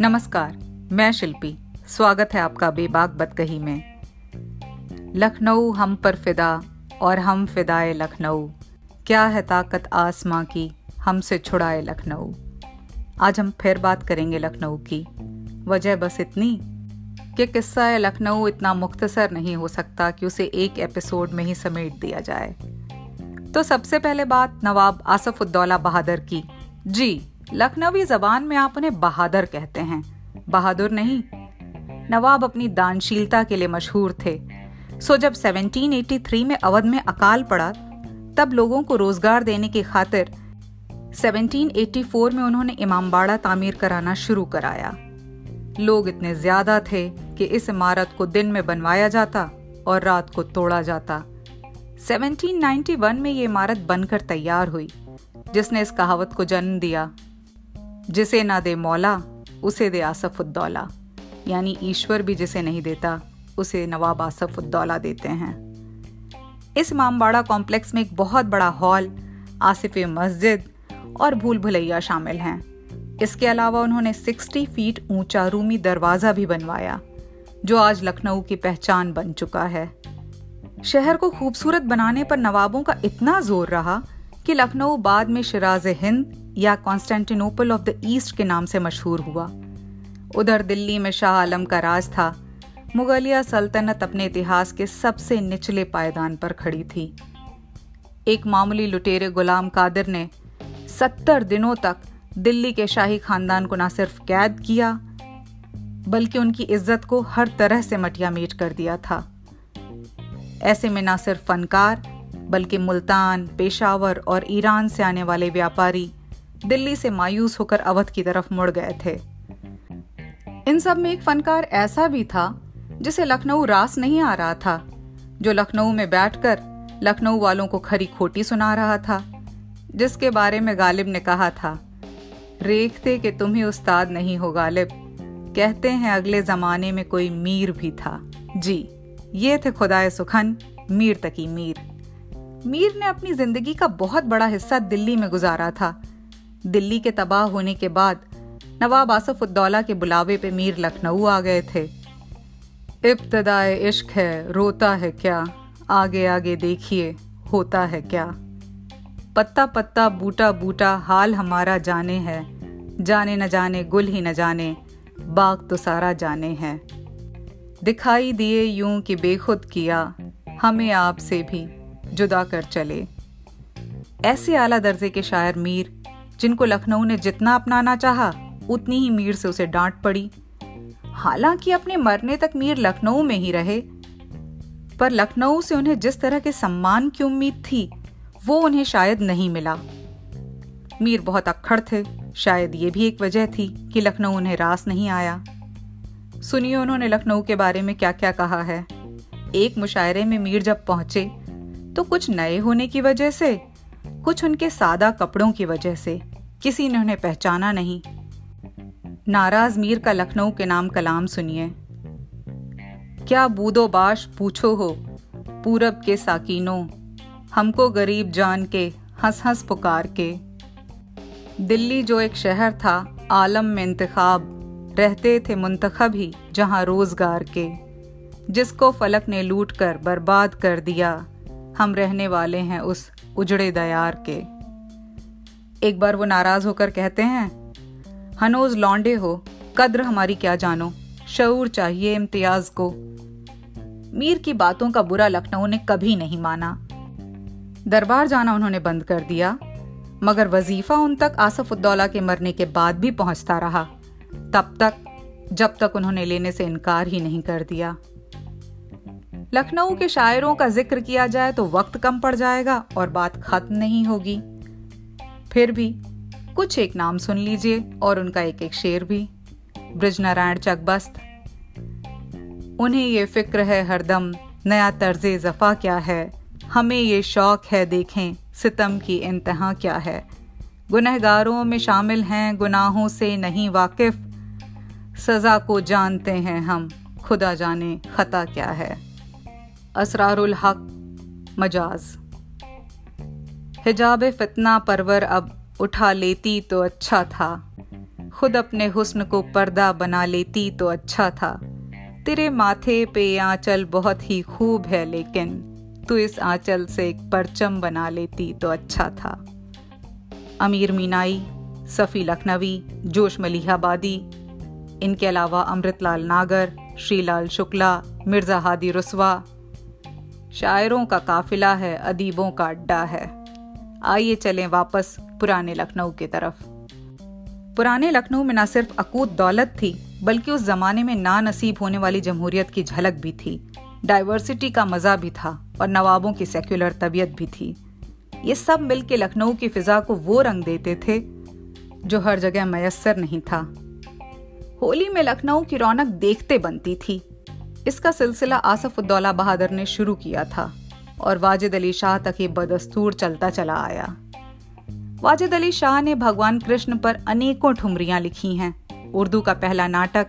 नमस्कार, मैं शिल्पी। स्वागत है आपका बेबाक बदकही में। लखनऊ, हम पर फिदा और हम फिदाए लखनऊ। क्या है ताकत आसमां की, हमसे छुड़ाए लखनऊ। आज हम फिर बात करेंगे लखनऊ की। वजह बस इतनी कि किस्सा है लखनऊ इतना मुख्तसर नहीं हो सकता कि उसे एक एपिसोड में ही समेट दिया जाए। तो सबसे पहले बात नवाब आसफ उद्दौला बहादुर की। जी लखनवी जबान में आप उन्हें बहादुर कहते हैं। बहादुर नहीं, नवाब अपनी दानशीलता के लिए मशहूर थे। सो जब 1783 में अवध में अकाल पड़ा, तब लोगों को रोज़गार देने की खातिर 1784 में उन्होंने इमामबाड़ा तामीर कराना शुरू कराया। लोग इतने ज़्यादा थे कि इस इमारत को दिन में बनवाया जाता और रात को तोड़ा जाता। 1791 में ये इमारत बनकर तैयार हुई, जिसने इस कहावत को जन्म दिया। जिसे ना दे मौला, उसे दे आसफ उद्दौला यानी ईश्वर भी जिसे नहीं देता, उसे नवाब आसफ उद्दौला देते हैं। इस मामबाड़ा कॉम्प्लेक्स में एक बहुत बड़ा हॉल, आसिफ मस्जिद और भूल भुलैया शामिल हैं। इसके अलावा उन्होंने 60 फीट ऊँचा रूमी दरवाज़ा भी बनवाया, जो आज लखनऊ की पहचान बन चुका है। शहर को खूबसूरत बनाने पर नवाबों का इतना ज़ोर रहा कि लखनऊ बाद में शिराज हिंद या कॉन्स्टेंटिनोपल ऑफ़ द ईस्ट के नाम से मशहूर हुआ। उधर दिल्ली में शाह आलम का राज था। मुगलिया सल्तनत अपने इतिहास के सबसे निचले पायदान पर खड़ी थी। एक मामूली लुटेरे गुलाम कादिर ने सत्तर दिनों तक दिल्ली के शाही खानदान को न सिर्फ़ कैद किया, बल्कि उनकी इज़्ज़त को हर तरह से मटिया मीट कर दिया था। ऐसे में ना सिर्फ़ फनकार बल्कि मुल्तान, पेशावर और ईरान से आने वाले व्यापारी दिल्ली से मायूस होकर अवध की तरफ़ मुड़ गए थे। इन सब में एक फनकार ऐसा भी था, जिसे लखनऊ रास नहीं आ रहा था, जो लखनऊ में बैठकर लखनऊ वालों को खरी खोटी सुना रहा था, जिसके बारे में गालिब ने कहा था, रेखते कि तुम ही उस्ताद नहीं हो गालिब, कहते हैं अगले जमाने में कोई मीर भी था। जी, ये थे खुदाए सुखन, मीर तकी मीर। मीर ने अपनी ज़िंदगी का बहुत बड़ा हिस्सा दिल्ली में गुजारा था। दिल्ली के तबाह होने के बाद नवाब आसफ उद्दौला के बुलावे पे मीर लखनऊ आ गए थे। इब्तदाए इश्क है, रोता है क्या? आगे आगे देखिए, होता है क्या? पत्ता पत्ता, बूटा बूटा, हाल हमारा जाने है। जाने न जाने, गुल ही न जाने, बाग तो सारा जाने है। दिखाई दिए यूँ कि बेखुद किया, हमें आपसे भी। जुदा कर चले। ऐसे आला दर्जे के शायर मीर, जिनको लखनऊ ने जितना अपनाना चाहा, उतनी ही मीर से उसे डांट पड़ी। हालाँकि अपने मरने तक मीर लखनऊ में ही रहे, पर लखनऊ से उन्हें जिस तरह के सम्मान की उम्मीद थी, वो उन्हें शायद नहीं मिला। मीर बहुत अक्खड़ थे, शायद ये भी एक वजह थी कि लखनऊ उन्हें रास नहीं आया। सुनिए उन्होंने लखनऊ के बारे में क्या क्या कहा है। एक मुशायरे में मीर जब पहुँचे तो कुछ नए होने की वजह से, कुछ उनके सादा कपड़ों की वजह से, किसी ने उन्हें पहचाना नहीं। नाराज़ मीर का लखनऊ के नाम कलाम सुनिए। क्या बूदोबाश पूछो हो, पूरब के साकिनों, हमको गरीब जान के हंस हंस पुकार के। दिल्ली जो एक शहर था, आलम में इंतखाब, रहते थे मुंतखब ही जहाँ रोज़गार के। जिसको फलक ने लूट कर बर्बाद कर दिया। हम रहने वाले हैं उस उजड़े दयार के। एक बार वो नाराज़ होकर कहते हैं, हनोज लौंडे हो, कद्र हमारी क्या जानो, शऊर चाहिए इम्तियाज़ को। मीर की बातों का बुरा लखनऊ ने कभी नहीं माना। दरबार जाना उन्होंने बंद कर दिया, मगर वजीफा उन तक आसफ उद्दौला के मरने के बाद भी पहुँचता रहा, तब तक, जब तक उन्होंने लेने से इनकार ही नहीं कर दिया। लखनऊ के शायरों का ज़िक्र किया जाए तो वक्त कम पड़ जाएगा और बात खत्म नहीं होगी। फिर भी, कुछ एक नाम सुन लीजिए और उनका एक एक शेर भी। ब्रज नारायण चकबस्त। उन्हें ये फ़िक्र है हरदम, नया तर्ज जफा क्या है? हमें ये शौक है देखें, सितम की इंतहा क्या है? गुनहगारों में शामिल हैं, गुनाहों से नहीं वाकिफ। सजा को जानते हैं हम, खुदा जाने खता क्या है। असरारुल हक मजाज हिजाब फितना परवर अब उठा लेती तो अच्छा था खुद अपने हुस्न को पर्दा बना लेती तो अच्छा था तेरे माथे पे आंचल बहुत ही खूब है लेकिन तू इस आंचल से एक परचम बना लेती तो अच्छा था अमीर मीनाई सफ़ी लखनवी जोश मलिहाबादी इनके अलावा अमृतलाल नागर श्रीलाल शुक्ला मिर्ज़ा हादी रुसवा शायरों का काफिला है, अदीबों का अड्डा है। आइए चलें वापस पुराने लखनऊ की तरफ़। पुराने लखनऊ में न सिर्फ़ अकूत दौलत थी, बल्कि उस जमाने में ना नसीब होने वाली जमहूरियत की झलक भी थी। डाइवर्सिटी का मज़ा भी था और नवाबों की सेक्युलर तबीयत भी थी। ये सब मिलके लखनऊ की फिजा को वो रंग देते थे, जो हर जगह मयसर नहीं था। होली में लखनऊ की रौनक देखते बनती थी। इसका सिलसिला आसफुद्दौला बहादुर ने शुरू किया था और वाजिद अली शाह तक ये बदस्तूर चलता चला आया। वाजिद अली शाह ने भगवान कृष्ण पर अनेकों ठुमरियाँ लिखी हैं। उर्दू का पहला नाटक,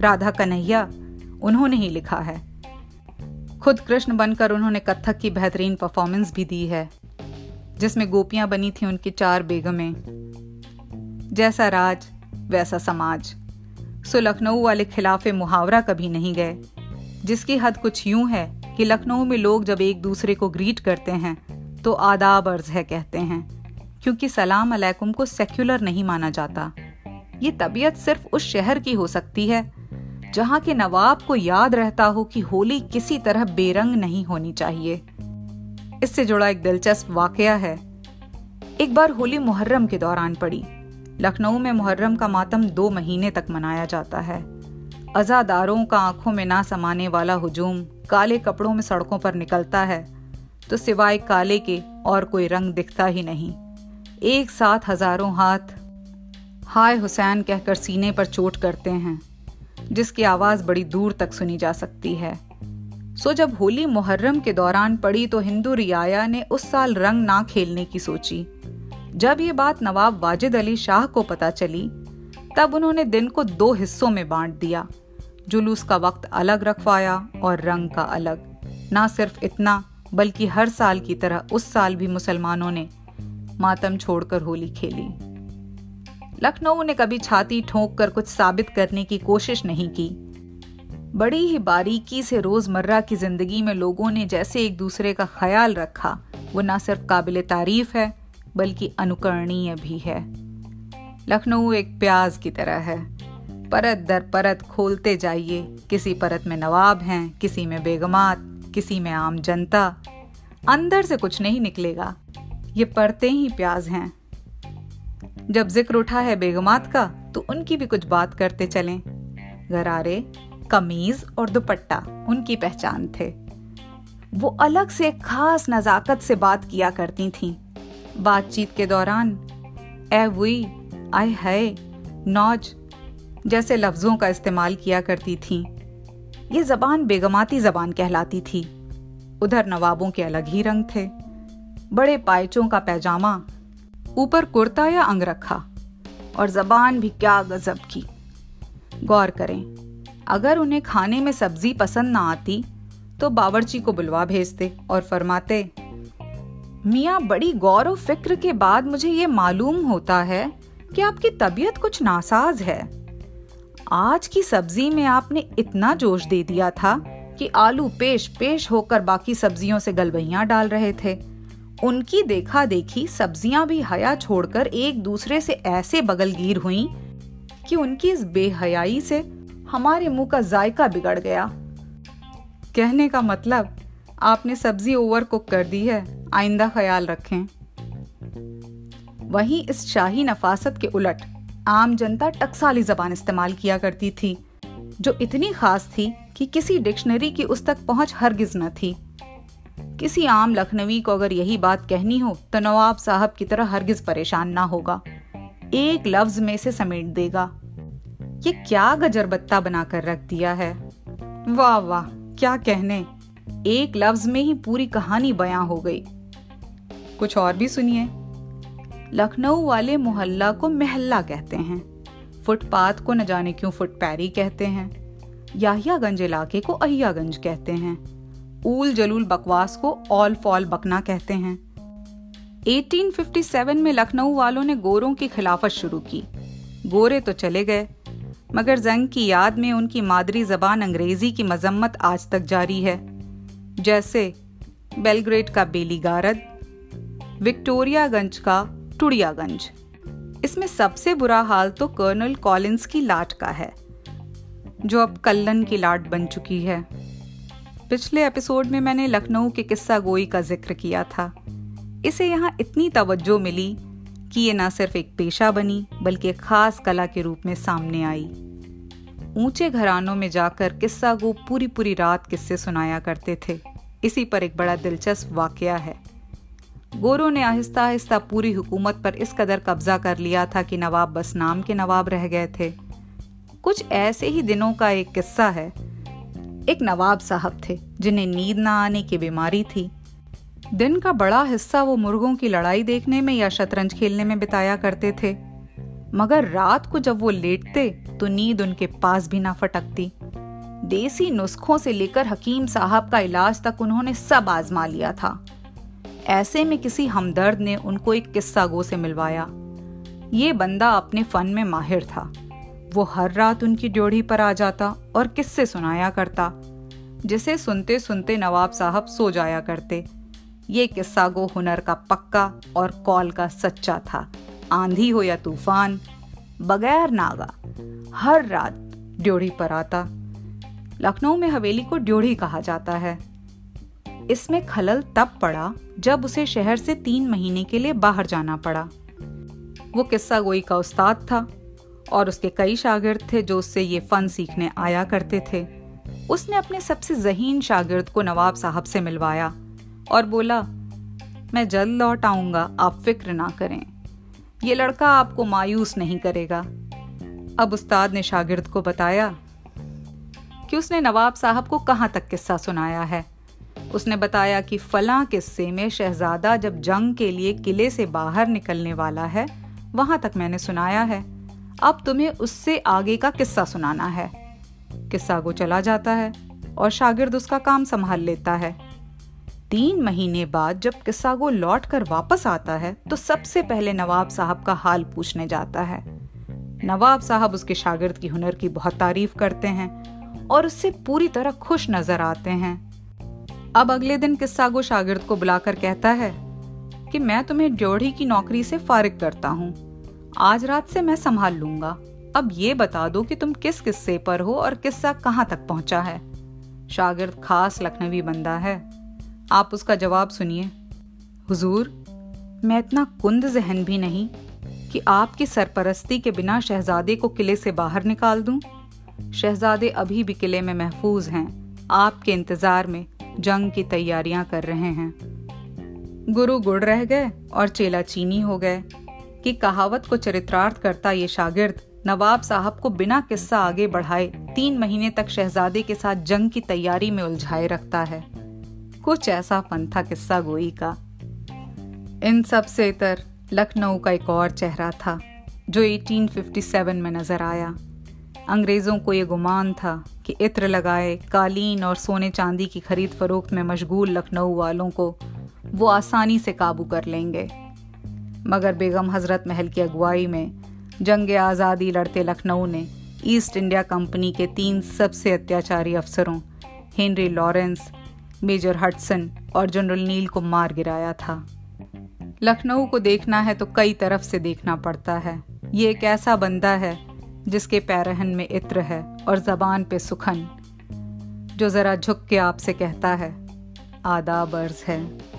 राधा कन्हैया, उन्होंने ही लिखा है। खुद कृष्ण बनकर उन्होंने कथक की बेहतरीन परफॉर्मेंस भी दी है, जिसमें गोपियाँ बनी थी उनकी चार बेगमें। जैसा राज, वैसा समाज। सो लखनऊ वाले खिलाफ मुहावरा कभी नहीं गए। जिसकी हद कुछ यूँ है कि लखनऊ में लोग जब एक दूसरे को ग्रीट करते हैं तो आदाब अर्ज़ है कहते हैं, क्योंकि सलाम अलैकुम को सेक्युलर नहीं माना जाता। ये तबीयत सिर्फ़ उस शहर की हो सकती है, जहाँ के नवाब को याद रहता हो कि होली किसी तरह बेरंग नहीं होनी चाहिए। इससे जुड़ा एक दिलचस्प वाकया है। एक बार होली मुहर्रम के दौरान पड़ी। लखनऊ में मुहर्रम का मातम दो महीने तक मनाया जाता है। अजादारों का आँखों में ना समाने वाला हुजूम काले कपड़ों में सड़कों पर निकलता है तो सिवाय काले के और कोई रंग दिखता ही नहीं। एक साथ हज़ारों हाथ हाय हुसैन कहकर सीने पर चोट करते हैं, जिसकी आवाज़ बड़ी दूर तक सुनी जा सकती है। सो जब होली मुहर्रम के दौरान पड़ी तो हिंदू रियाया ने उस साल रंग ना खेलने की सोची। जब ये बात नवाब वाजिद अली शाह को पता चली, तब उन्होंने दिन को दो हिस्सों में बांट दिया। जुलूस का वक्त अलग रखवाया और रंग का अलग। ना सिर्फ़ इतना, बल्कि हर साल की तरह उस साल भी मुसलमानों ने मातम छोड़कर होली खेली। लखनऊ ने कभी छाती ठोंक कर कुछ साबित करने की कोशिश नहीं की। बड़ी ही बारीकी से रोज़मर्रा की ज़िंदगी में लोगों ने जैसे एक दूसरे का ख्याल रखा, वो ना सिर्फ़ काबिल तारीफ़ है, बल्कि अनुकरणीय भी है। लखनऊ एक प्याज की तरह है। परत दर परत खोलते जाइए। किसी परत में नवाब हैं, किसी में बेगमात, किसी में आम जनता। अंदर से कुछ नहीं निकलेगा। ये परतें ही प्याज हैं। जब ज़िक्र उठा है बेगमात का तो उनकी भी कुछ बात करते चलें। गरारे, कमीज और दुपट्टा उनकी पहचान थे। वो अलग से खास नजाकत से बात किया करती थीं। बातचीत के दौरान ए वुई आई है, नौज जैसे लफ्जों का इस्तेमाल किया करती थीं। ये जबान बेगमाती जबान कहलाती थी। उधर नवाबों के अलग ही रंग थे। बड़े पायचों का पैजामा, ऊपर कुर्ता या अंग रखा और जबान भी क्या गजब की। गौर करें, अगर उन्हें खाने में सब्ज़ी पसंद ना आती तो बावर्ची को बुलवा भेजते और फरमाते, मियाँ, बड़ी गौर और फ़िक्र के बाद मुझे ये मालूम होता है कि आपकी तबीयत कुछ नासाज है। आज की सब्ज़ी में आपने इतना जोश दे दिया था कि आलू पेश पेश होकर बाकी सब्जियों से गलबैया डाल रहे थे। उनकी देखा देखी सब्ज़ियाँ भी हया छोड़कर एक दूसरे से ऐसे बगलगीर हुई कि उनकी इस बेहयाई से हमारे मुँह का जायका बिगड़ गया। कहने का मतलब आपने सब्ज़ी ओवर कुक कर दी है, आइंदा ख्याल रखें। वहीं इस शाही नफासत के उलट आम जनता टकसाली जबान इस्तेमाल किया करती थी, जो इतनी खास थी कि किसी डिक्शनरी की उस तक पहुँच हरगिज न थी। किसी आम लखनवी को अगर यही बात कहनी हो तो नवाब साहब की तरह हरगिज परेशान ना होगा। एक लफ्ज में से समेट देगा। ये क्या गजरबत्ता बनाकर रख दिया है? वाह वाह, क्या कहने। एक लफ्ज में ही पूरी कहानी बयां हो गई। कुछ और भी सुनिए। लखनऊ वाले मोहल्ला को महल्ला कहते हैं। फुटपाथ को न जाने क्यों फुटपैरी कहते हैं। याहियागंज इलाके को अहियागंज कहते हैं। ऊल जलूल बकवास को ऑल फॉल बकना कहते हैं। 1857 में लखनऊ वालों ने गोरों की खिलाफत शुरू की। गोरे तो चले गए, मगर जंग की याद में उनकी मादरी जबान अंग्रेज़ी की मजम्मत आज तक जारी है। जैसे बेलग्रेड का बेली गारद, विक्टोरियागंज का टुड़ियागंज इसमें सबसे बुरा हाल तो कर्नल कॉलिंस की लाट का है, जो अब कल्लन की लाट बन चुकी है। पिछले एपिसोड में मैंने लखनऊ के किस्सा गोई का ज़िक्र किया था। इसे यहाँ इतनी तवज्जो मिली कि ये ना सिर्फ़ एक पेशा बनी, बल्कि एक खास कला के रूप में सामने आई। ऊँचे घरानों में जाकर किस्सा गो पूरी पूरी रात किस्से सुनाया करते थे। इसी पर एक बड़ा दिलचस्प वाकया है। गोरों ने आहिस्ता आहिस्ता पूरी हुकूमत पर इस कदर कब्जा कर लिया था कि नवाब बस नाम के नवाब रह गए थे। कुछ ऐसे ही दिनों का एक किस्सा है। एक नवाब साहब थे, जिन्हें नींद ना आने की बीमारी थी। दिन का बड़ा हिस्सा वो मुर्गों की लड़ाई देखने में या शतरंज खेलने में बिताया करते थे। मगर रात को जब वो लेटते तो नींद उनके पास भी ना फटकती। देसी नुस्खों से लेकर हकीम साहब का इलाज तक उन्होंने सब आजमा लिया था। ऐसे में किसी हमदर्द ने उनको एक किस्सा गो से मिलवाया। ये बंदा अपने फन में माहिर था। वो हर रात उनकी ड्योढ़ी पर आ जाता और किस्से सुनाया करता, जिसे सुनते सुनते नवाब साहब सो जाया करते। ये किस्सा गो हुनर का पक्का और कॉल का सच्चा था। आंधी हो या तूफ़ान, बगैर नागा, हर रात ड्योढ़ी पर आता। लखनऊ में हवेली को ड्योढ़ी कहा जाता है। इसमें खलल तब पड़ा जब उसे शहर से तीन महीने के लिए बाहर जाना पड़ा। वो किस्सा गोई का उस्ताद था और उसके कई शागिर्द थे जो उससे ये फन सीखने आया करते थे। उसने अपने सबसे जहीन शागिर्द को नवाब साहब से मिलवाया और बोला, मैं जल्द लौट आऊँगा, आप फ़िक्र ना करें। ये लड़का आपको मायूस नहीं करेगा। अब उस्ताद ने शागिर्द को बताया कि उसने नवाब साहब को कहाँ तक किस्सा सुनाया है। उसने बताया कि फला किस्से में शहजादा जब जंग के लिए किले से बाहर निकलने वाला है, वहाँ तक मैंने सुनाया है। अब तुम्हें उससे आगे का किस्सा सुनाना है। किस्सा को चला जाता है और शागिर्द उसका काम संभाल लेता है। तीन महीने बाद जब किस्सा को लौट कर वापस आता है तो सबसे पहले नवाब साहब का हाल पूछने जाता है। नवाब साहब उसके शागिर्द की हुनर की बहुत तारीफ़ करते हैं और उससे पूरी तरह खुश नज़र आते हैं। अब अगले दिन किस्सागो शागिर्द को बुलाकर कहता है कि मैं तुम्हें ड्योढ़ी की नौकरी से फारिग करता हूँ। आज रात से मैं संभाल लूँगा। अब ये बता दो कि तुम किस किस्से पर हो और किस्सा कहाँ तक पहुँचा है। शागिर्द खास लखनवी बंदा है। आप उसका जवाब सुनिए। हुजूर, मैं इतना कुंद जहन भी नहीं कि आपकी सरपरस्ती के बिना शहजादे को किले से बाहर निकाल दूँ? शहजादे अभी भी किले में महफूज हैं। आपके इंतज़ार में जंग की तैयारियाँ कर रहे हैं। गुरु गुड़ रह गए और चेला चीनी हो गए कि कहावत को चरित्रार्थ करता ये शागिर्द नवाब साहब को बिना किस्सा आगे बढ़ाए तीन महीने तक शहजादे के साथ जंग की तैयारी में उलझाए रखता है। कुछ ऐसा फन था किस्सा गोई का। इन सबसे इतर लखनऊ का एक और चेहरा था, जो 1857 में नज़र आया। अंग्रेज़ों को ये गुमान था कि इत्र लगाए, कालीन और सोने चांदी की खरीद फरोख्त में मशगूल लखनऊ वालों को वो आसानी से काबू कर लेंगे। मगर बेगम हज़रत महल की अगुवाई में जंग आज़ादी लड़ते लखनऊ ने ईस्ट इंडिया कंपनी के तीन सबसे अत्याचारी अफसरों, हेनरी लॉरेंस, मेजर हटसन और जनरल नील को मार गिराया था। लखनऊ को देखना है तो कई तरफ़ से देखना पड़ता है। ये एक ऐसा बंदा है जिसके पैरहन में इत्र है और जबान पे सुखन, जो जरा झुक के आपसे कहता है, आदाब अर्ज़ है।